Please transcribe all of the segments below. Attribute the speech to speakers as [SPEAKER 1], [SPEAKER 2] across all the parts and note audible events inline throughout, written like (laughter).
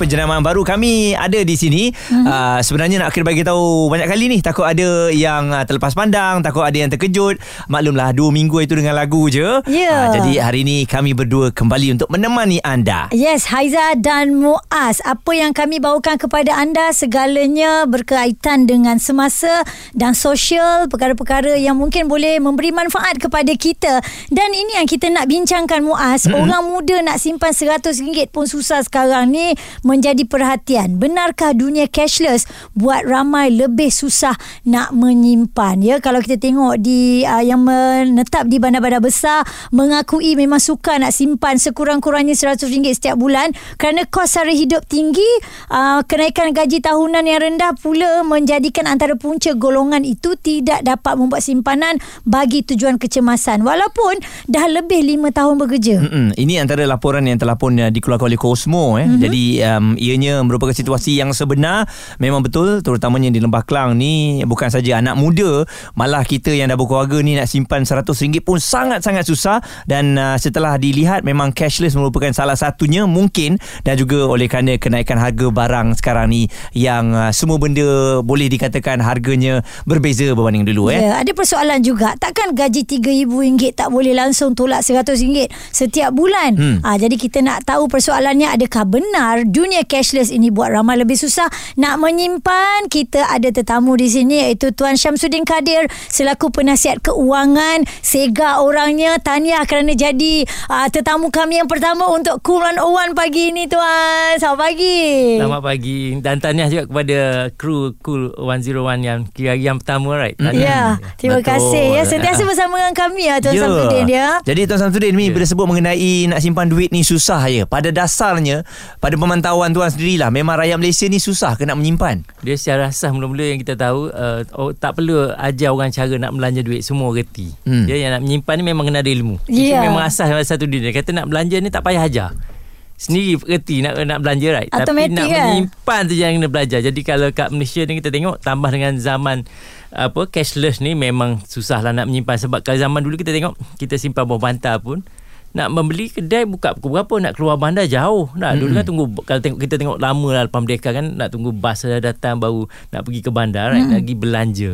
[SPEAKER 1] penjenamaan baru kami ada di sini. Mm-hmm. Uh, sebenarnya nak kira bagi tahu banyak kali ni takut ada yang uh, terlepas pandang, takut ada yang terkejut. Maklumlah dua minggu itu dengan lagu je.
[SPEAKER 2] Yeah.
[SPEAKER 1] Uh, jadi hari ini kami berdua kembali untuk menemani anda.
[SPEAKER 2] Yes, Haiza dan Muaz. Apa yang kami bawakan kepada anda segalanya berkaitan dengan semasa dan sosial, perkara-perkara yang mungkin boleh memberi manfaat kepada kita. Dan ini yang kita nak bincangkan Muaz. Mm-hmm. Orang muda nak simpan RM100 pun susah sekarang ni menjadi perhatian. Benarkah dunia cashless buat ramai lebih susah nak menyimpan? Ya, kalau kita tengok di uh, yang menetap di bandar-bandar besar mengakui memang suka nak simpan sekurang-kurangnya RM100 setiap bulan kerana kos sara hidup tinggi, uh, kenaikan gaji tahunan yang rendah pula menjadikan antara punca golongan itu tidak dapat membuat simpanan bagi tujuan kecemasan walaupun dah lebih 5 tahun bekerja.
[SPEAKER 1] Mm-mm. Ini antara laporan yang telah pun uh, dikeluarkan oleh Cosmo eh. Mm-hmm. Jadi uh, um, ianya merupakan situasi yang sebenar memang betul terutamanya di Lembah Kelang ni bukan saja anak muda malah kita yang dah berkeluarga ni nak simpan RM100 pun sangat-sangat susah dan uh, setelah dilihat memang cashless merupakan salah satunya mungkin dan juga oleh kerana kenaikan harga barang sekarang ni yang uh, semua benda boleh dikatakan harganya berbeza berbanding dulu eh.
[SPEAKER 2] Ya, ada persoalan juga. Takkan gaji RM3,000 tak boleh langsung tolak RM100 setiap bulan? Hmm. Ha, jadi kita nak tahu persoalannya adakah benar dunia cashless ini buat ramai lebih susah nak menyimpan. Kita ada tetamu di sini iaitu Tuan Syamsuddin Kadir selaku penasihat keuangan. Sega orangnya. Tahniah kerana jadi uh, tetamu kami yang pertama untuk Cool 101 pagi ini Tuan. Selamat pagi.
[SPEAKER 3] Selamat pagi. Dan tahniah juga kepada kru Cool 101 yang kira yang pertama right.
[SPEAKER 2] Tahniah. Ya, terima Betul. kasih ya. Sentiasa bersama dengan kami ya Tuan ya. Syamsuddin ya.
[SPEAKER 1] Jadi Tuan Syamsuddin ni ya. bila sebut mengenai nak simpan duit ni susah ya. Pada dasarnya pada pemantauan pengetahuan tuan sendirilah. Memang rakyat Malaysia ni susah ke nak menyimpan?
[SPEAKER 3] Dia secara asas mula-mula yang kita tahu uh, oh, tak perlu ajar orang cara nak belanja duit. Semua reti. Hmm. dia yang nak menyimpan ni memang kena ada ilmu.
[SPEAKER 2] Yeah.
[SPEAKER 3] itu memang asas satu dia kata nak belanja ni tak payah ajar. Sendiri reti nak nak belanja right?
[SPEAKER 2] Automatic
[SPEAKER 3] tapi nak
[SPEAKER 2] kan?
[SPEAKER 3] menyimpan tu yang kena belajar. Jadi kalau kat Malaysia ni kita tengok tambah dengan zaman apa cashless ni memang susah lah nak menyimpan. Sebab kalau zaman dulu kita tengok kita simpan bawah bantal pun nak membeli kedai buka pukul berapa nak keluar bandar jauh nak dulu kan tunggu kalau tengok kita tengok lama lah lepas merdeka kan nak tunggu bas dah datang baru nak pergi ke bandar right? nak pergi belanja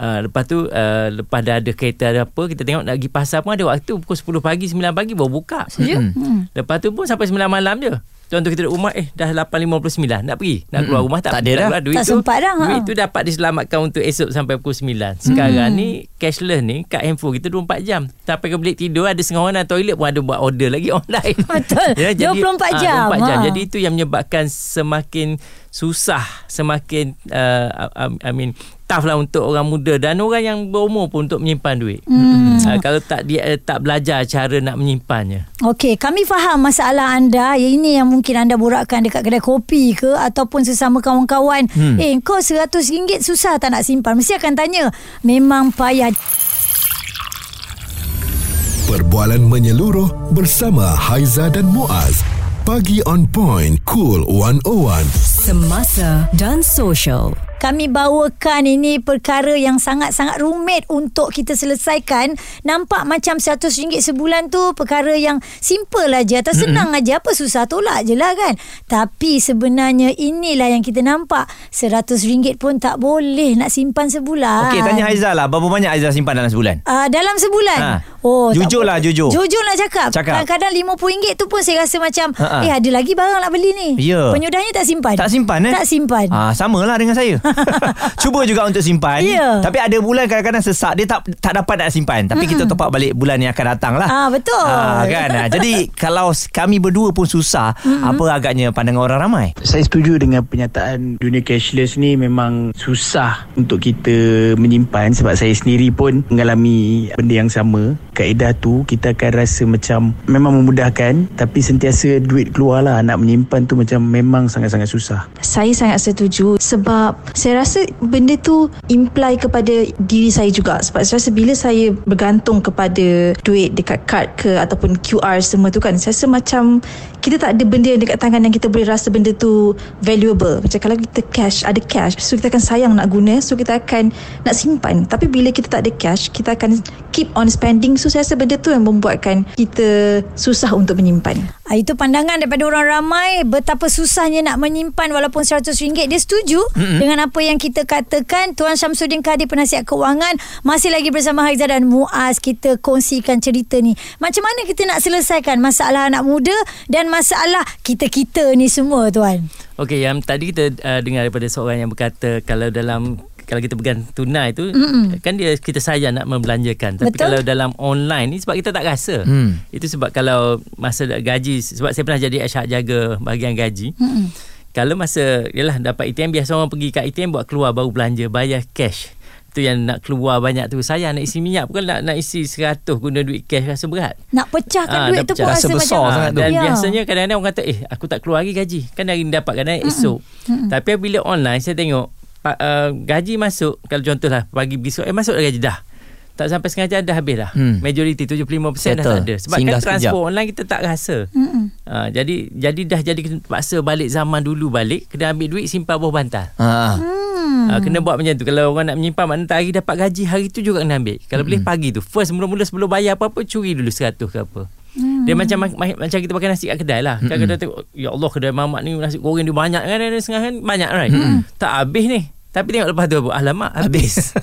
[SPEAKER 3] Uh, lepas tu uh, lepas dah ada kereta ada apa kita tengok nak pergi pasar pun ada waktu pukul 10 pagi 9 pagi baru buka.
[SPEAKER 2] Hmm.
[SPEAKER 3] Lepas tu pun sampai 9 malam je. Contoh kita duduk rumah Eh dah 8.59 Nak pergi? Nak keluar rumah Tak,
[SPEAKER 1] tak ada dah.
[SPEAKER 3] duit
[SPEAKER 2] Tak sempat dah
[SPEAKER 3] Duit ha. tu dapat diselamatkan Untuk esok sampai pukul 9 Sekarang hmm. ni Cashless ni Kat handphone kita 24 jam. Sampai ke bilik tidur Ada setengah orang dalam toilet pun Ada buat order lagi (laughs) online.
[SPEAKER 2] Betul. (laughs) Ya, jadi, 24 jam
[SPEAKER 3] ha, 24 jam. ha. Jadi itu yang menyebabkan Semakin susah Semakin uh, I mean tough lah untuk orang muda dan orang yang berumur pun untuk menyimpan duit. Hmm. Uh, kalau tak dia uh, tak belajar cara nak menyimpannya.
[SPEAKER 2] Okey, kami faham masalah anda. Ya, ini yang mungkin anda borakkan dekat kedai kopi ke ataupun sesama kawan-kawan. Hmm. Eh, kau RM100 susah tak nak simpan? Mesti akan tanya. Memang payah.
[SPEAKER 4] Perbualan menyeluruh bersama Haiza dan Muaz. Pagi on point, cool 101.
[SPEAKER 2] Semasa dan social kami bawakan ini perkara yang sangat-sangat rumit untuk kita selesaikan. Nampak macam RM100 sebulan tu perkara yang simple aja atau senang mm-hmm. aja. Apa susah tolak je lah kan. Tapi sebenarnya inilah yang kita nampak. RM100 pun tak boleh nak simpan sebulan.
[SPEAKER 1] Okey, tanya Aizah lah. Berapa banyak Aizah simpan dalam sebulan?
[SPEAKER 2] Uh, dalam sebulan? Ha.
[SPEAKER 1] Oh, jujur lah, jujur.
[SPEAKER 2] Jujur lah cakap. cakap. Kadang-kadang RM50 tu pun saya rasa macam, Ha-ha. eh ada lagi barang nak beli ni.
[SPEAKER 1] Ya.
[SPEAKER 2] Penyudahnya tak simpan.
[SPEAKER 1] Tak simpan eh?
[SPEAKER 2] Tak simpan.
[SPEAKER 1] Ah, sama lah dengan saya. (laughs) Cuba juga untuk simpan
[SPEAKER 2] yeah.
[SPEAKER 1] Tapi ada bulan kadang-kadang sesak Dia tak tak dapat nak simpan Tapi mm-hmm. kita top up balik Bulan yang akan datang lah
[SPEAKER 2] ah, Betul ah,
[SPEAKER 1] kan? Ah, jadi (laughs) Kalau kami berdua pun susah mm-hmm. Apa agaknya pandangan orang ramai
[SPEAKER 5] Saya setuju dengan penyataan Dunia cashless ni memang Susah Untuk kita menyimpan Sebab saya sendiri pun Mengalami benda yang sama kaedah tu kita akan rasa macam memang memudahkan tapi sentiasa duit keluar lah nak menyimpan tu macam memang sangat-sangat susah.
[SPEAKER 6] Saya sangat setuju sebab saya rasa benda tu imply kepada diri saya juga. Sebab saya rasa bila saya bergantung kepada duit dekat kad ke ataupun QR semua tu kan saya rasa macam kita tak ada benda yang dekat tangan yang kita boleh rasa benda tu valuable. Macam kalau kita cash ada cash so kita akan sayang nak guna so kita akan nak simpan. Tapi bila kita tak ada cash kita akan keep on spending. So saya rasa benda tu yang membuatkan kita susah untuk menyimpan.
[SPEAKER 2] Ah, Itu pandangan daripada orang ramai. Betapa susahnya nak menyimpan walaupun RM100. Dia setuju mm-hmm. dengan apa yang kita katakan. Tuan Syamsuddin Kadir penasihat keuangan masih lagi bersama Haiza dan Muaz kita kongsikan cerita ni. Macam mana kita nak selesaikan masalah anak muda dan masalah kita-kita ni semua tuan?
[SPEAKER 3] Okey, yang tadi kita uh, dengar daripada seorang yang berkata kalau dalam kalau kita pegang tunai tu Mm-mm. kan dia kita sayang nak membelanjakan tapi
[SPEAKER 2] Betul.
[SPEAKER 3] kalau dalam online ni sebab kita tak rasa
[SPEAKER 1] Hmm.
[SPEAKER 3] itu sebab kalau masa gaji sebab saya pernah jadi asyik jaga bahagian gaji
[SPEAKER 2] Mm-mm.
[SPEAKER 3] Kalau masa yalah dapat ATM biasa orang pergi kat ATM buat keluar baru belanja bayar cash. Tu yang nak keluar banyak tu. Saya nak isi minyak bukan nak nak isi 100 guna duit cash rasa berat.
[SPEAKER 2] Nak pecahkan
[SPEAKER 3] Ah,
[SPEAKER 2] duit tu pun
[SPEAKER 3] pecah.
[SPEAKER 2] rasa,
[SPEAKER 1] Rasa besar
[SPEAKER 2] macam
[SPEAKER 1] sangat tu.
[SPEAKER 3] Dan
[SPEAKER 2] Ya.
[SPEAKER 3] biasanya kadang-kadang orang kata Eh aku tak keluar lagi gaji. Kan hari ni dapat Kadang-kadang esok. Tapi bila online Saya tengok uh, Gaji masuk Kalau contohlah Pagi besok Eh masuk dah gaji dah Tak sampai setengah jam dah habis dah
[SPEAKER 1] Hmm.
[SPEAKER 3] Majoriti 75% dah
[SPEAKER 1] Settle.
[SPEAKER 3] tak ada Sebab
[SPEAKER 1] Singgah
[SPEAKER 3] kan transfer
[SPEAKER 1] sekejap.
[SPEAKER 3] online Kita tak rasa uh, Jadi Jadi dah jadi Paksa balik zaman dulu balik Kena ambil duit Simpan bawah bantal
[SPEAKER 1] Ha.
[SPEAKER 2] Hmm.
[SPEAKER 3] Uh, kena buat macam tu Kalau orang nak menyimpan Maknanya tak hari dapat gaji Hari tu juga kena ambil Kalau boleh pagi tu First mula-mula sebelum bayar apa-apa Curi dulu 100 ke apa
[SPEAKER 2] Hmm.
[SPEAKER 3] dia macam ma- macam kita makan nasi kat kedai lah. Kadang-kadang tengok ya Allah kedai mamak ni nasi goreng dia banyak kan ada setengah kan banyak right. Tak habis ni. Tapi tengok lepas tu apa? Alamak habis.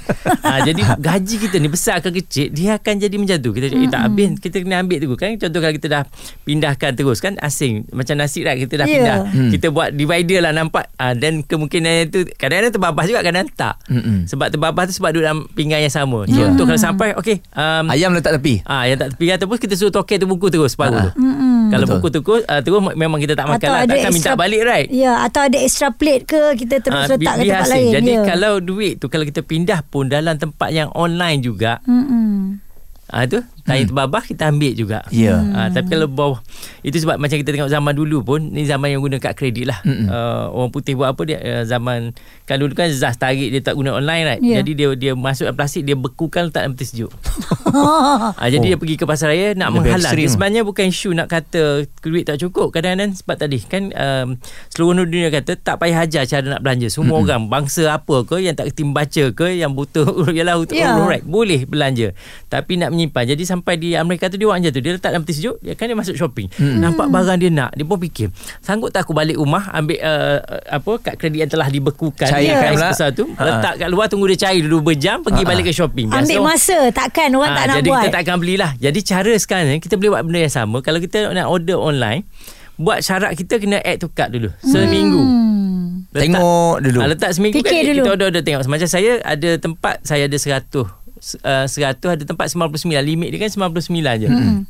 [SPEAKER 3] ha, (laughs) jadi gaji kita ni besar ke kecil dia akan jadi macam tu. Kita cakap eh, tak habis kita kena ambil tu kan. Contoh kalau kita dah pindahkan terus kan asing macam nasi right kita dah
[SPEAKER 2] Ya.
[SPEAKER 3] pindah.
[SPEAKER 1] Hmm.
[SPEAKER 3] Kita buat divider lah nampak. Ha, dan kemungkinan itu kadang-kadang terbabas juga kadang tak.
[SPEAKER 1] Mm-mm.
[SPEAKER 3] Sebab terbabas tu sebab duduk dalam pinggan yang sama.
[SPEAKER 2] Ya.
[SPEAKER 3] Contoh kalau sampai okey um,
[SPEAKER 1] Ayam letak tepi.
[SPEAKER 3] Ah, yang tak tepi ataupun kita suruh tokel tu buku terus separuh
[SPEAKER 1] Ah.
[SPEAKER 3] tu.
[SPEAKER 2] Mm-mm.
[SPEAKER 3] Kalau
[SPEAKER 1] Betul.
[SPEAKER 3] buku terus uh, terus memang kita tak makan
[SPEAKER 2] Atau
[SPEAKER 3] lah. Takkan minta
[SPEAKER 2] extra-
[SPEAKER 3] balik right.
[SPEAKER 2] Ya, atau ada extra plate ke kita terus
[SPEAKER 3] Ah,
[SPEAKER 2] letak ke tempat lain.
[SPEAKER 3] Jadi
[SPEAKER 2] ya.
[SPEAKER 3] kalau duit tu kalau kita pindah pun dalam tempat yang online juga,
[SPEAKER 2] Mm-mm.
[SPEAKER 3] ah tu tayar hmm. terbabah kita ambil juga.
[SPEAKER 1] Ya.
[SPEAKER 3] Ah, tapi kalau bawah itu sebab macam kita tengok zaman dulu pun ni zaman yang guna kad kredit lah.
[SPEAKER 1] Mm-mm.
[SPEAKER 3] Uh, orang putih buat apa dia uh, zaman kan dulu kan Zaz tarik dia tak guna online right.
[SPEAKER 2] Ya.
[SPEAKER 3] Jadi dia dia masuk dalam plastik dia bekukan letak dalam peti sejuk. (laughs) Ah, jadi oh. dia pergi ke pasar raya nak
[SPEAKER 1] Lebih
[SPEAKER 3] menghalang. Dia sebenarnya bukan isu nak kata duit tak cukup. Kadang-kadang sebab tadi kan um, seluruh dunia kata tak payah ajar cara nak belanja. Semua mm-hmm. orang bangsa apa ke yang tak kerti membaca ke yang butuh (laughs) ialah untuk yeah. right, boleh belanja. Tapi nak menyimpan. Jadi sampai di Amerika tu dia macam tu. Dia letak dalam peti sejuk, dia kan dia masuk shopping. Mm-hmm. Nampak barang dia nak, dia pun fikir, sanggup tak aku balik rumah ambil uh, apa kad kredit yang telah dibekukan
[SPEAKER 1] Cairkan
[SPEAKER 3] yang
[SPEAKER 1] pula.
[SPEAKER 3] besar tu,
[SPEAKER 1] Ha.
[SPEAKER 3] letak kat luar tunggu dia cair dulu berjam pergi
[SPEAKER 1] Ha.
[SPEAKER 3] balik ke shopping.
[SPEAKER 2] Ambil
[SPEAKER 3] orang-
[SPEAKER 2] masa takkan orang
[SPEAKER 3] Ah,
[SPEAKER 2] tak nak
[SPEAKER 3] jadi
[SPEAKER 2] buat.
[SPEAKER 3] kita tak akan belilah. Jadi cara sekarang kita boleh buat benda yang sama. Kalau kita nak order online, buat syarat kita kena add to cart dulu. Seminggu.
[SPEAKER 2] Hmm.
[SPEAKER 3] Letak,
[SPEAKER 1] Tengok dulu.
[SPEAKER 3] Ah, letak seminggu
[SPEAKER 2] Fikir
[SPEAKER 3] kan
[SPEAKER 2] dulu.
[SPEAKER 3] kita order order tengok. Macam saya ada tempat saya ada 100 uh, 100 ada tempat 99 limit dia kan 99 je. Hmm.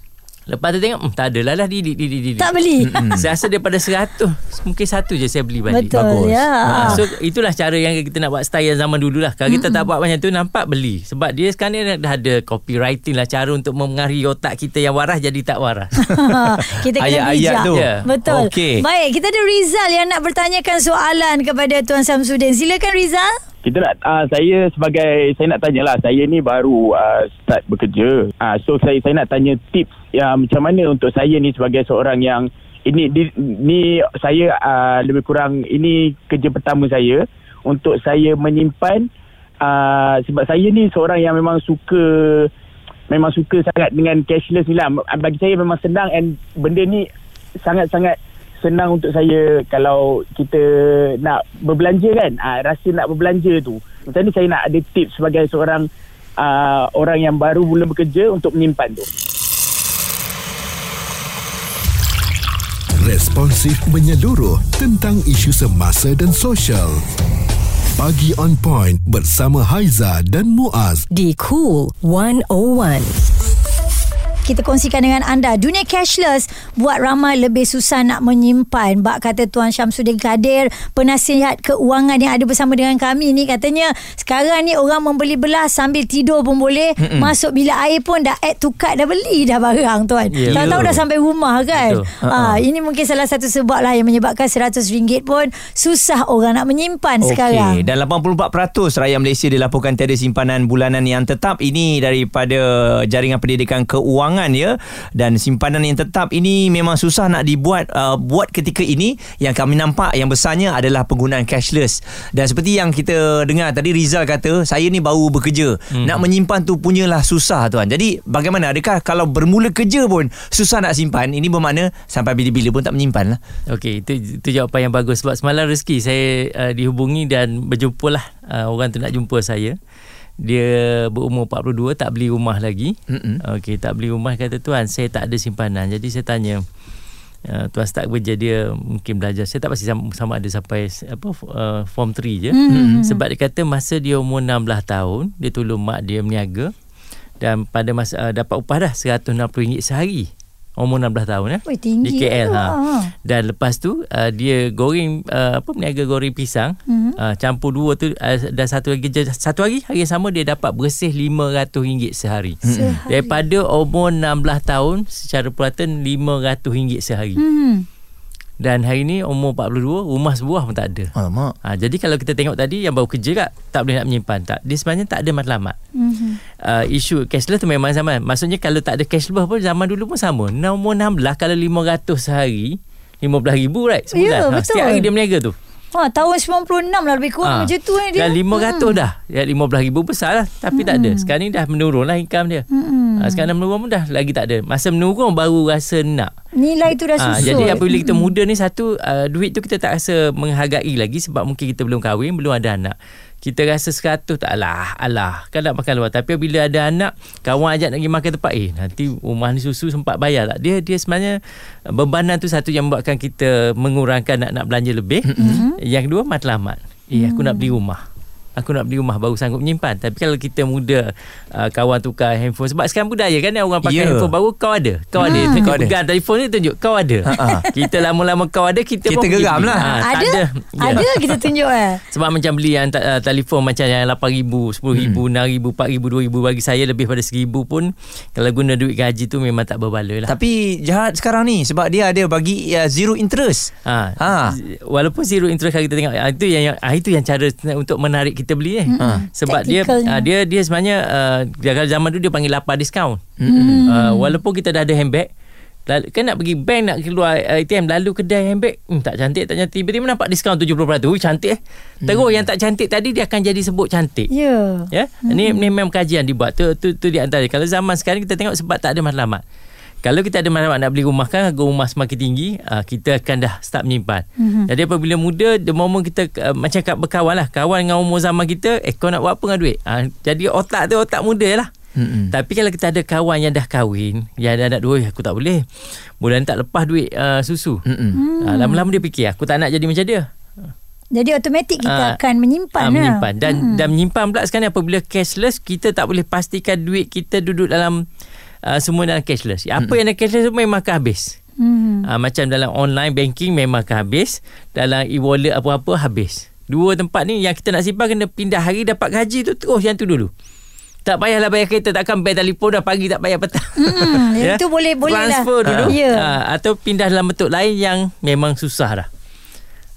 [SPEAKER 3] Lepas tu tengok hmm, tak adalah lah di di di di. di.
[SPEAKER 2] Tak beli.
[SPEAKER 3] Saya rasa daripada 100 mungkin satu je saya beli balik.
[SPEAKER 2] Betul
[SPEAKER 1] Bagus.
[SPEAKER 2] ya.
[SPEAKER 3] Ha, so itulah cara yang kita nak buat style yang zaman dulu lah. Kalau kita tak buat macam tu nampak beli. Sebab dia sekarang ni dah ada copywriting lah cara untuk memengaruhi otak kita yang waras jadi tak waras. (laughs)
[SPEAKER 2] kita kena
[SPEAKER 1] Ayat-ayat
[SPEAKER 2] bijak.
[SPEAKER 1] tu.
[SPEAKER 3] Ya.
[SPEAKER 2] Betul.
[SPEAKER 1] Okey.
[SPEAKER 2] Baik, kita ada Rizal yang nak bertanyakan soalan kepada Tuan Samsudin. Silakan Rizal.
[SPEAKER 7] Kita nak uh, saya sebagai saya nak tanyalah saya ni baru uh, start bekerja. Uh, so saya saya nak tanya tips yang macam mana untuk saya ni sebagai seorang yang ini di, ni saya uh, lebih kurang ini kerja pertama saya untuk saya menyimpan uh, sebab saya ni seorang yang memang suka memang suka sangat dengan cashless ni lah. Bagi saya memang senang and benda ni sangat-sangat senang untuk saya kalau kita nak berbelanja kan uh, rasa nak berbelanja tu macam ni saya nak ada tips sebagai seorang uh, orang yang baru mula bekerja untuk menyimpan tu
[SPEAKER 4] Responsif menyeluruh tentang isu semasa dan sosial. Pagi on point bersama Haiza dan Muaz.
[SPEAKER 8] di Cool 101.
[SPEAKER 2] Kita kongsikan dengan anda. Dunia cashless buat ramai lebih susah nak menyimpan. Bak kata Tuan Syamsuddin Kadir, penasihat keuangan yang ada bersama dengan kami ni katanya sekarang ni orang membeli belah sambil tidur pun boleh. Mm-mm. Masuk bilik air pun dah add to cart dah beli dah barang tuan.
[SPEAKER 3] Ya,
[SPEAKER 2] Tahu-tahu dah sampai rumah kan.
[SPEAKER 3] Betul.
[SPEAKER 2] Ha, ini mungkin salah satu sebab lah yang menyebabkan RM100 pun susah orang nak menyimpan sekarang.
[SPEAKER 1] Okey, dan 84% rakyat Malaysia dilaporkan tiada simpanan bulanan yang tetap ini daripada jaringan pendidikan keuangan ya. Dan simpanan yang tetap ini memang susah nak dibuat uh, buat ketika ini. Yang kami nampak yang besarnya adalah penggunaan cashless. Dan seperti yang kita dengar tadi Rizal kata saya ni baru bekerja. Hmm. nak menyimpan tu punyalah susah tuan. Jadi bagaimana? Adakah kalau bermula kerja pun susah nak simpan? Ini bermakna sampai bila-bila pun tak menyimpan lah.
[SPEAKER 3] Okey, itu itu jawapan yang bagus. Sebab semalam rezeki saya uh, dihubungi dan berjumpalah uh, orang tu nak jumpa saya. Dia berumur 42 tak beli rumah lagi.
[SPEAKER 1] Mm-mm.
[SPEAKER 3] Okey, tak beli rumah kata tuan, saya tak ada simpanan. Jadi saya tanya uh, tuan start kerja dia mungkin belajar. Saya tak pasti sama, sama ada sampai apa uh, form 3 je.
[SPEAKER 2] Hmm.
[SPEAKER 3] Sebab dia kata masa dia umur 16 tahun, dia tolong mak dia berniaga dan pada masa uh, dapat upah dah RM160 sehari. Umur 16 tahun eh.
[SPEAKER 2] Oi, tinggi
[SPEAKER 3] Di KL
[SPEAKER 2] lah.
[SPEAKER 3] ha. Dan lepas tu uh, dia goreng uh, apa berniaga goreng pisang
[SPEAKER 2] Mhm.
[SPEAKER 3] uh, campur dua tu uh, dan satu lagi satu hari hari yang sama dia dapat bersih RM500 sehari.
[SPEAKER 2] Sehari.
[SPEAKER 3] Daripada umur 16 tahun secara peratan RM500 sehari.
[SPEAKER 2] Hmm.
[SPEAKER 3] Dan hari ni umur 42 rumah sebuah pun tak ada.
[SPEAKER 1] alamak
[SPEAKER 3] Ha, jadi kalau kita tengok tadi yang baru kerja kat tak boleh nak menyimpan tak. Dia sebenarnya tak ada matlamat.
[SPEAKER 2] Hmm.
[SPEAKER 3] Uh, isu cashless tu memang sama. Maksudnya kalau tak ada cashless pun zaman dulu pun sama. Umur 16 kalau 500 sehari RM15,000 right sebulan.
[SPEAKER 2] Ya,
[SPEAKER 3] Ha,
[SPEAKER 2] betul.
[SPEAKER 3] setiap hari dia berniaga tu.
[SPEAKER 2] Ha, tahun 96 lah lebih kurang
[SPEAKER 3] Ah.
[SPEAKER 2] macam tu eh dia.
[SPEAKER 3] Dah 500 dah. Ya 15,000 besar lah tapi tak ada. Sekarang ni dah menurun lah income dia.
[SPEAKER 2] Hmm.
[SPEAKER 3] Ha, sekarang dah menurun pun dah lagi tak ada. Masa menurun baru rasa nak.
[SPEAKER 2] Nilai tu dah
[SPEAKER 3] Ah,
[SPEAKER 2] susul.
[SPEAKER 3] jadi apabila kita muda ni satu uh, duit tu kita tak rasa menghargai lagi sebab mungkin kita belum kahwin, belum ada anak. Kita rasa 100 tak alah, alah kan nak makan luar. Tapi bila ada anak, kawan ajak nak pergi makan tempat, eh nanti rumah ni susu sempat bayar tak? Dia dia sebenarnya uh, bebanan tu satu yang membuatkan kita mengurangkan nak nak belanja lebih. Mm-hmm. Yang kedua matlamat. Eh aku nak beli rumah. Aku nak beli rumah baru sanggup menyimpan. Tapi kalau kita muda uh, kawan tukar handphone sebab sekarang budaya kan orang pakai
[SPEAKER 1] Ya.
[SPEAKER 3] handphone baru kau ada. Kau ada.
[SPEAKER 1] Hmm.
[SPEAKER 3] Kau
[SPEAKER 1] Kau ada.
[SPEAKER 3] pegang telefon ni tunjuk kau ada.
[SPEAKER 1] Ha-ha.
[SPEAKER 3] kita lama-lama kau ada kita,
[SPEAKER 1] Kita
[SPEAKER 3] pun pergi
[SPEAKER 1] geram lah.
[SPEAKER 3] Ha,
[SPEAKER 2] ada?
[SPEAKER 3] ada. Ya.
[SPEAKER 2] Ada kita tunjuk eh. (laughs)
[SPEAKER 3] Sebab macam beli yang uh, telefon macam yang RM8,000, RM10,000, RM6,000, RM4,000, RM2,000 bagi saya lebih pada RM1,000 pun kalau guna duit gaji tu memang tak berbaloi lah.
[SPEAKER 1] tapi jahat sekarang ni sebab dia ada bagi uh, zero interest
[SPEAKER 3] Ha.
[SPEAKER 1] Ha.
[SPEAKER 3] Walaupun zero interest kalau kita tengok ah, itu yang, yang ah, itu yang cara untuk menarik kita beli eh.
[SPEAKER 1] Ha.
[SPEAKER 3] Sebab dia
[SPEAKER 2] Taktikalnya.
[SPEAKER 3] ah, dia dia sebenarnya uh, zaman tu dia panggil lapar diskaun.
[SPEAKER 2] Hmm.
[SPEAKER 3] Uh, walaupun kita dah ada handbag Lalu, kan nak pergi bank nak keluar ATM lalu kedai handbag hmm, tak cantik tak cantik tiba-tiba nampak diskaun 70% Ui, cantik eh terus yang tak cantik tadi dia akan jadi sebut cantik
[SPEAKER 2] Ya.
[SPEAKER 3] Ya, hmm. ni ni memang kajian dibuat. Tu tu tu di antara. Kalau zaman sekarang kita tengok sebab tak ada matlamat. Kalau kita ada matlamat nak beli rumah kan harga rumah semakin tinggi, uh, kita akan dah start menyimpan. Mm-hmm. Jadi apabila muda, the moment kita uh, macam kat berkawan lah, kawan dengan umur zaman kita, eh kau nak buat apa dengan duit? Uh, jadi otak tu otak muda lah.
[SPEAKER 1] Mm-mm.
[SPEAKER 3] Tapi kalau kita ada kawan yang dah kahwin, yang ada anak dua, "Eh, aku tak boleh. Bulan tak lepas duit uh, susu.
[SPEAKER 1] Mm-mm.
[SPEAKER 3] Uh, lama-lama dia fikir, aku tak nak jadi macam dia.
[SPEAKER 2] Jadi automatik kita
[SPEAKER 3] Ah,
[SPEAKER 2] akan menyimpan
[SPEAKER 3] Ah,
[SPEAKER 2] lah.
[SPEAKER 3] menyimpan dan hmm. dan menyimpan pula sekarang apabila cashless kita tak boleh pastikan duit kita duduk dalam uh, semua dalam cashless. Apa yang dalam cashless tu memang akan habis.
[SPEAKER 2] Hmm.
[SPEAKER 3] Uh, macam dalam online banking memang akan habis, dalam e-wallet apa-apa habis. Dua tempat ni yang kita nak simpan kena pindah hari dapat gaji tu terus yang tu dulu. Tak payahlah bayar kereta takkan bayar telefon dah pagi tak bayar petang.
[SPEAKER 2] Hmm, (laughs) yang tu boleh- boleh lah.
[SPEAKER 3] Transfer dulu.
[SPEAKER 2] Ya.
[SPEAKER 3] Ah, atau pindah dalam bentuk lain yang memang susah dah.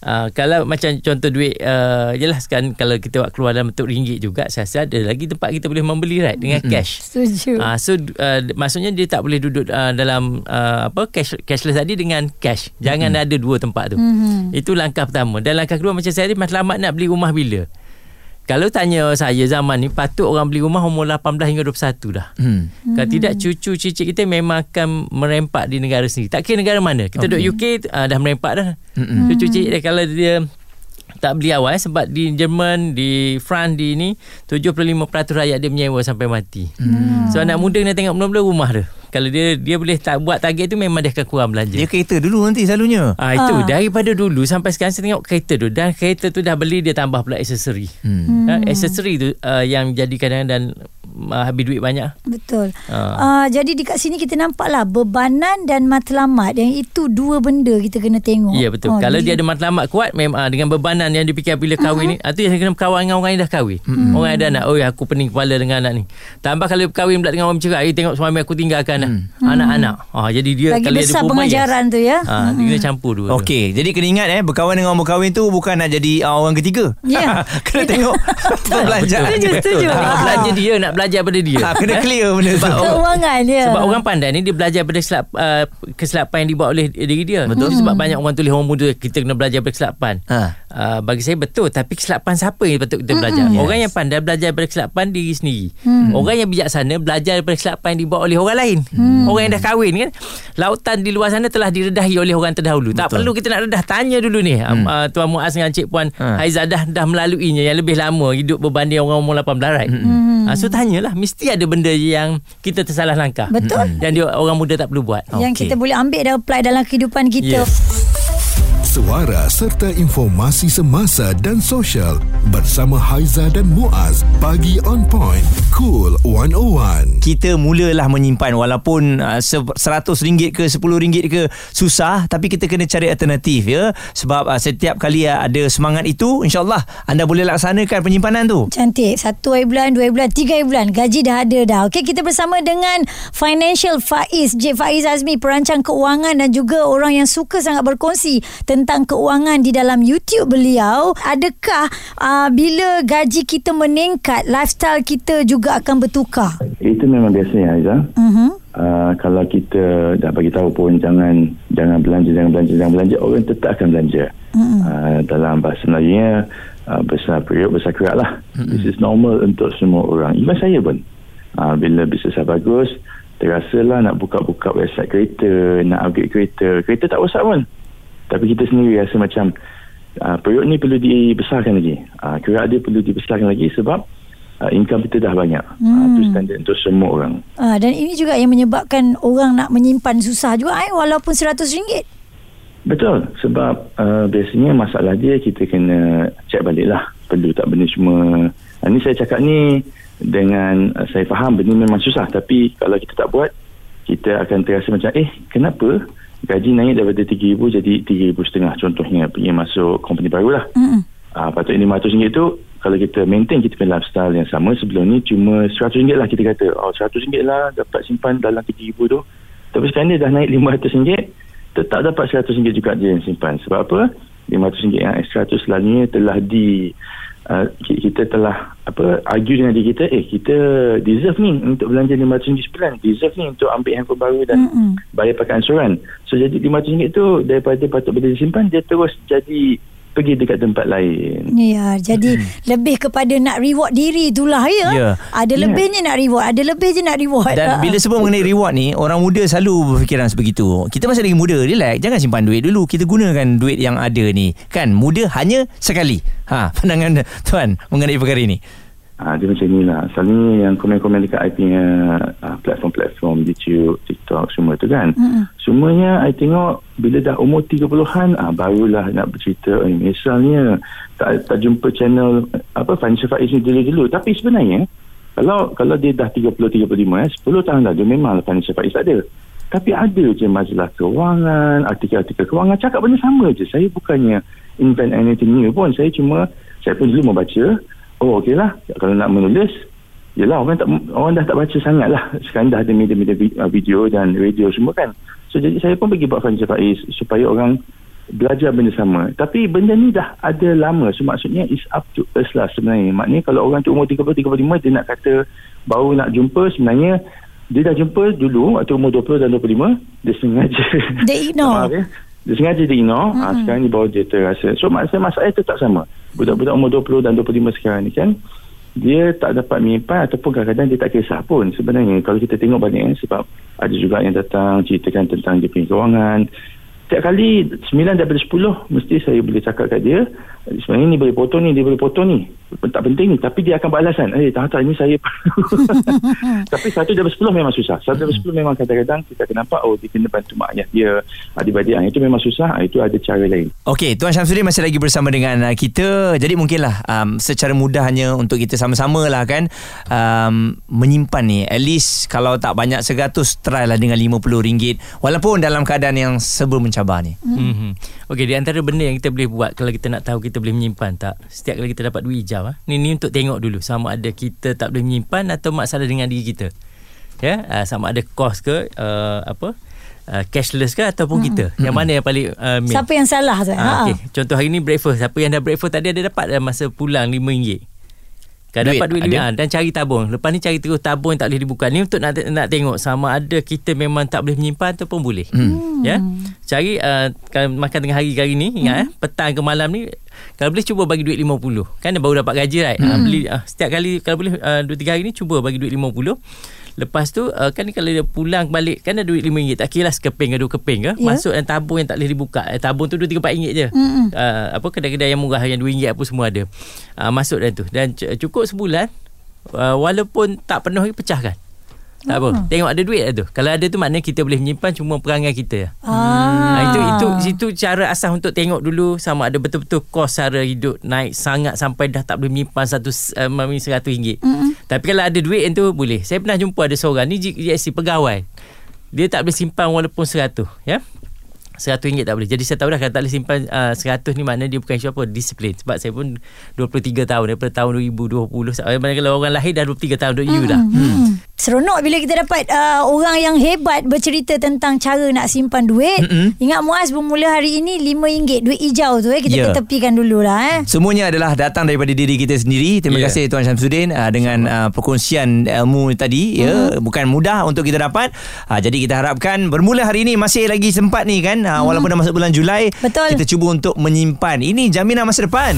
[SPEAKER 3] Uh, kalau macam contoh duit uh, Yelah sekarang Kalau kita buat keluar dalam bentuk ringgit juga Saya rasa ada lagi tempat kita boleh membeli right Dengan
[SPEAKER 1] Mm-mm.
[SPEAKER 3] cash
[SPEAKER 2] Setuju.
[SPEAKER 3] Ah, so uh, maksudnya dia tak boleh duduk uh, dalam uh, apa cash cashless tadi dengan cash. Jangan mm-hmm. ada dua tempat tu.
[SPEAKER 2] Mhm.
[SPEAKER 3] Itu langkah pertama. Dan langkah kedua macam saya tadi matlamat nak beli rumah bila? Kalau tanya saya zaman ni patut orang beli rumah umur 18 hingga 21 dah.
[SPEAKER 1] Hmm.
[SPEAKER 3] Kalau tidak cucu cicit kita memang akan merempak di negara sendiri. Tak kira negara mana. Kita okay. duduk UK uh, dah merempak dah.
[SPEAKER 1] Mm-mm.
[SPEAKER 3] Cucu cicit dia kalau dia tak beli awal eh, sebab di Jerman, di France, di ni 75% rakyat dia menyewa sampai mati. Hmm. So anak muda kena tengok mula-mula rumah dia. Kalau dia dia boleh tak buat target tu memang dia akan kurang belanja.
[SPEAKER 1] Dia kereta dulu nanti selalunya.
[SPEAKER 3] Ah itu
[SPEAKER 2] Ah.
[SPEAKER 3] daripada dulu sampai sekarang saya tengok kereta tu dan kereta tu dah beli dia tambah pula aksesori.
[SPEAKER 1] Hmm.
[SPEAKER 3] Ha, aksesori tu uh, yang jadi kadang dan uh, habis duit banyak.
[SPEAKER 2] Betul.
[SPEAKER 3] Ah.
[SPEAKER 2] Uh, jadi dekat sini kita nampaklah bebanan dan matlamat yang itu dua benda kita kena tengok.
[SPEAKER 3] Ya betul.
[SPEAKER 2] Oh,
[SPEAKER 3] Kalau
[SPEAKER 2] di-
[SPEAKER 3] dia ada matlamat kuat memang ah, dengan bebanan yang dipikir bila kahwin ni, ah, tu yang kena kawan dengan orang yang dah kahwin. Orang yang ada anak, oh aku pening kepala dengan anak ni. Tambah kalau kahwin pula dengan orang bercerai, eh, tengok suami aku tinggalkan anak. anak-anak. Ah jadi dia
[SPEAKER 2] Lagi
[SPEAKER 3] kalau dia
[SPEAKER 2] besar
[SPEAKER 3] ada
[SPEAKER 2] pengajaran
[SPEAKER 3] yes.
[SPEAKER 2] tu ya.
[SPEAKER 3] Ah, dia kena campur dua. tu.
[SPEAKER 1] Okey, jadi kena ingat eh berkawan dengan orang berkahwin tu bukan nak jadi uh, orang ketiga.
[SPEAKER 2] Ya. (laughs)
[SPEAKER 1] kena tengok (laughs) perbelanjaan.
[SPEAKER 2] Setuju, setuju.
[SPEAKER 3] Nak belajar dia, nak belajar pada dia.
[SPEAKER 1] Ha, kena clear benda tu.
[SPEAKER 3] Sebab orang-
[SPEAKER 2] Keuangan dia.
[SPEAKER 3] Sebab orang pandai ni dia belajar pada kesilap, uh, kesilapan yang dibuat oleh diri dia. Betul. Sebab banyak orang tulis orang muda kita kena belajar pada kesilapan.
[SPEAKER 1] Ha.
[SPEAKER 3] Uh, bagi saya betul tapi kesilapan siapa yang patut kita belajar?
[SPEAKER 1] Yes.
[SPEAKER 3] Orang yang pandai belajar daripada kesilapan diri sendiri. Orang yang bijaksana belajar daripada kesilapan yang dibuat oleh orang lain. Orang yang dah kahwin kan. Lautan di luar sana telah diredahi oleh orang terdahulu. Tak perlu kita nak redah tanya dulu ni. Hmm. Uh, Tuan Muaz dengan Cik Puan
[SPEAKER 1] Ha.
[SPEAKER 3] Haizah dah dah melaluinya yang lebih lama hidup berbanding orang umur 18 right. Hmm. Uh, so tanyalah mesti ada benda yang kita tersalah langkah.
[SPEAKER 2] Betul.
[SPEAKER 3] Yang dia orang muda tak perlu buat.
[SPEAKER 2] yang
[SPEAKER 1] Okey.
[SPEAKER 2] kita boleh ambil dan apply dalam kehidupan kita.
[SPEAKER 3] Yes.
[SPEAKER 4] Suara serta informasi semasa dan sosial bersama Haiza dan Muaz. Pagi on point. Cool 101.
[SPEAKER 1] kita mulalah menyimpan walaupun uh, RM100 ke RM10 ke susah tapi kita kena cari alternatif ya sebab uh, setiap kali uh, ada semangat itu insyaallah anda boleh laksanakan penyimpanan tu
[SPEAKER 2] Cantik. Satu hari bulan, dua hari bulan, tiga hari bulan. Gaji dah ada dah. Okey, kita bersama dengan Financial Faiz. J. Faiz Azmi, perancang keuangan dan juga orang yang suka sangat berkongsi tentang keuangan di dalam YouTube beliau. Adakah uh, bila gaji kita meningkat, lifestyle kita juga akan bertukar?
[SPEAKER 8] Itu memang biasanya Aiza.
[SPEAKER 2] Uh-huh.
[SPEAKER 8] Uh, kalau kita dah bagi tahu pun jangan jangan belanja jangan belanja jangan belanja orang tetap akan belanja.
[SPEAKER 2] Mm-hmm.
[SPEAKER 8] Uh, dalam bahasa Melayu uh, besar periuk besar kerak lah. Mm-hmm. This is normal untuk semua orang. Even saya pun. Uh, bila bisnes saya bagus terasalah nak buka-buka website kereta, nak upgrade kereta. Kereta tak rosak pun. Tapi kita sendiri rasa macam uh, periuk ni perlu dibesarkan lagi. Uh, kerak dia perlu dibesarkan lagi sebab uh, income kita dah banyak. Hmm. Uh, itu standard untuk semua orang.
[SPEAKER 2] Uh, dan ini juga yang menyebabkan orang nak menyimpan susah juga eh, walaupun RM100.
[SPEAKER 8] Betul sebab uh, biasanya masalah dia kita kena cek balik lah perlu tak benda semua uh, ni saya cakap ni dengan uh, saya faham benda memang susah tapi kalau kita tak buat kita akan terasa macam eh kenapa gaji naik daripada RM3,000 jadi RM3,500 contohnya pergi masuk company baru lah
[SPEAKER 2] Mm-mm.
[SPEAKER 8] uh, patutnya RM500 tu kalau kita maintain kita punya lifestyle yang sama sebelum ni cuma RM100 lah kita kata. Oh RM100 lah dapat simpan dalam RM3,000 tu. Tapi sekarang dia dah naik RM500 tetap dapat RM100 juga dia yang simpan. Sebab apa? RM500 yang extra tu selalunya telah di uh, ki- kita telah apa argue dengan diri kita eh kita deserve ni untuk belanja RM500 sebulan deserve ni untuk ambil handphone baru dan
[SPEAKER 2] Mm-mm.
[SPEAKER 8] bayar pakai ansuran so jadi RM500 tu daripada patut boleh disimpan dia terus jadi pergi dekat tempat lain
[SPEAKER 2] Ya, jadi hmm. lebih kepada nak reward diri itulah ya.
[SPEAKER 1] Ya.
[SPEAKER 2] Ada
[SPEAKER 8] Ya.
[SPEAKER 2] lebihnya nak reward, ada lebih je nak reward.
[SPEAKER 1] Dan
[SPEAKER 2] Ah.
[SPEAKER 1] bila sebut mengenai reward ni Orang muda selalu berfikiran sebegitu Kita masih lagi muda Relax Jangan simpan duit dulu Kita gunakan duit yang ada ni Kan muda hanya sekali ha, (laughs) Pandangan Tuan Mengenai perkara ini
[SPEAKER 8] Ah, dia macam ni lah. Selalunya yang komen-komen dekat I punya ah, platform-platform YouTube, TikTok semua tu kan.
[SPEAKER 2] Mm-mm.
[SPEAKER 8] Semuanya I tengok bila dah umur 30-an ah, barulah nak bercerita. Eh, misalnya tak, tak jumpa channel apa Financial Faiz ni dulu-dulu. Tapi sebenarnya kalau kalau dia dah 30-35 eh, 10 tahun dah dia memang Financial Faiz ada. Tapi ada je majalah kewangan, artikel-artikel kewangan cakap benda sama je. Saya bukannya invent anything new pun. Saya cuma, saya pun dulu membaca. Oh okey lah. Kalau nak menulis, yelah orang, tak, orang dah tak baca sangat lah. Sekarang dah ada media-media uh, video dan radio semua kan. So jadi saya pun pergi buat Financial Faiz supaya orang belajar benda sama. Tapi benda ni dah ada lama. So maksudnya is up to us lah sebenarnya. Maknanya kalau orang tu umur 30-35 dia nak kata baru nak jumpa sebenarnya dia dah jumpa dulu waktu umur 20 dan 25 dia sengaja
[SPEAKER 2] Dia ignore. (laughs)
[SPEAKER 8] Maaf ya. Dia sengaja dia ignore hmm. ha, sekarang ni baru dia terasa. So maksudnya masalah tetap sama. Budak-budak umur 20 dan 25 sekarang ni kan? Dia tak dapat menyimpan ataupun kadang-kadang dia tak kisah pun sebenarnya. Kalau kita tengok banyak eh, sebab ada juga yang datang ceritakan tentang dia punya kewangan. Setiap kali 9 daripada 10 mesti saya boleh cakap kat dia sebenarnya ni boleh potong ni dia boleh potong ni tak penting ni tapi dia akan beralasan eh tak tak ini saya. (laughs) Tapi satu daripada sepuluh memang susah. Satu daripada sepuluh memang kadang-kadang kita akan nampak oh dia kena bantu mak ayah dia adik-adik yang itu memang susah Ah, itu ada cara lain.
[SPEAKER 1] Okey, Tuan Syamsuddin masih lagi bersama dengan uh, kita. Jadi mungkinlah um, secara mudahnya untuk kita sama-sama lah kan um, menyimpan ni. At least kalau tak banyak 100 try lah dengan RM50 walaupun dalam keadaan yang serba mencabar ni.
[SPEAKER 3] Mm-hmm. Okey, di antara benda yang kita boleh buat kalau kita nak tahu kita boleh menyimpan tak, setiap kali kita dapat duit hijau, ah, ni, ni untuk tengok dulu sama ada kita tak boleh menyimpan atau masalah dengan diri kita. Ya, uh, sama ada kos ke uh, apa? Uh, cashless ke ataupun kita. Yang mana yang paling uh, main?
[SPEAKER 2] Siapa yang salah tu?
[SPEAKER 3] Ha, okay. Contoh hari ni breakfast. Siapa yang dah breakfast tadi ada dapat dah masa pulang RM5. Kalau
[SPEAKER 1] Duit
[SPEAKER 3] dapat duit
[SPEAKER 1] ada?
[SPEAKER 3] dan cari tabung. Lepas ni cari terus tabung yang tak boleh dibuka. Ni untuk nak nak tengok sama ada kita memang tak boleh menyimpan ataupun boleh. Hmm. Ya. Cari uh, kalau makan tengah hari hari ni ingat eh petang ke malam ni kalau boleh cuba bagi duit 50. Kan baru dapat gaji right. Hmm. Uh, beli uh, setiap kali kalau boleh uh, 2 3 hari ni cuba bagi duit 50. Lepas tu uh, kan kalau dia pulang balik kan ada duit RM5 tak kira lah sekeping ke dua keping ke.
[SPEAKER 2] Ya.
[SPEAKER 3] masuk dalam tabung yang tak boleh dibuka. Eh, tabung tu RM2 3 RM4 je. Uh, apa kedai-kedai yang murah yang RM2 apa semua ada. Uh, masuk dalam tu. Dan cukup sebulan uh, walaupun tak penuh lagi pecahkan tak apa tengok ada duit tak tu kalau ada tu maknanya kita boleh menyimpan cuma perangai kita
[SPEAKER 2] Ah.
[SPEAKER 3] Ah. itu itu itu cara asas untuk tengok dulu sama ada betul-betul kos cara hidup naik sangat sampai dah tak boleh menyimpan satu uh, seratus ringgit. Mm-hmm. Tapi kalau ada duit tu boleh. Saya pernah jumpa ada seorang ni GSC pegawai. Dia tak boleh simpan walaupun seratus, ya. Seratus ringgit tak boleh. Jadi saya tahu dah kalau tak boleh simpan uh, seratus ni maknanya dia bukan isu apa disiplin. Sebab saya pun 23 tahun daripada tahun 2020. Sampai kalau orang lahir dah 23 tahun duk you dah.
[SPEAKER 2] Hmm. Seronok bila kita dapat uh, orang yang hebat bercerita tentang cara nak simpan duit.
[SPEAKER 1] Mm-mm.
[SPEAKER 2] Ingat Muaz bermula hari ini RM5 duit hijau tu eh kita
[SPEAKER 1] Ya.
[SPEAKER 2] ketepikan dululah eh.
[SPEAKER 1] Semuanya adalah datang daripada diri kita sendiri. Terima
[SPEAKER 3] Ya.
[SPEAKER 1] kasih Tuan Syamsuddin uh, dengan uh, perkongsian ilmu tadi ya bukan mudah untuk kita dapat. Uh, jadi kita harapkan bermula hari ini masih lagi sempat ni kan uh, walaupun dah masuk bulan Julai
[SPEAKER 2] Betul.
[SPEAKER 1] kita cuba untuk menyimpan. Ini jaminan masa depan.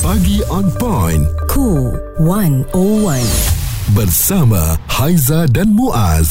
[SPEAKER 4] Pagi on point
[SPEAKER 9] Cool 101.
[SPEAKER 4] Bersama Haiza dan Muaz.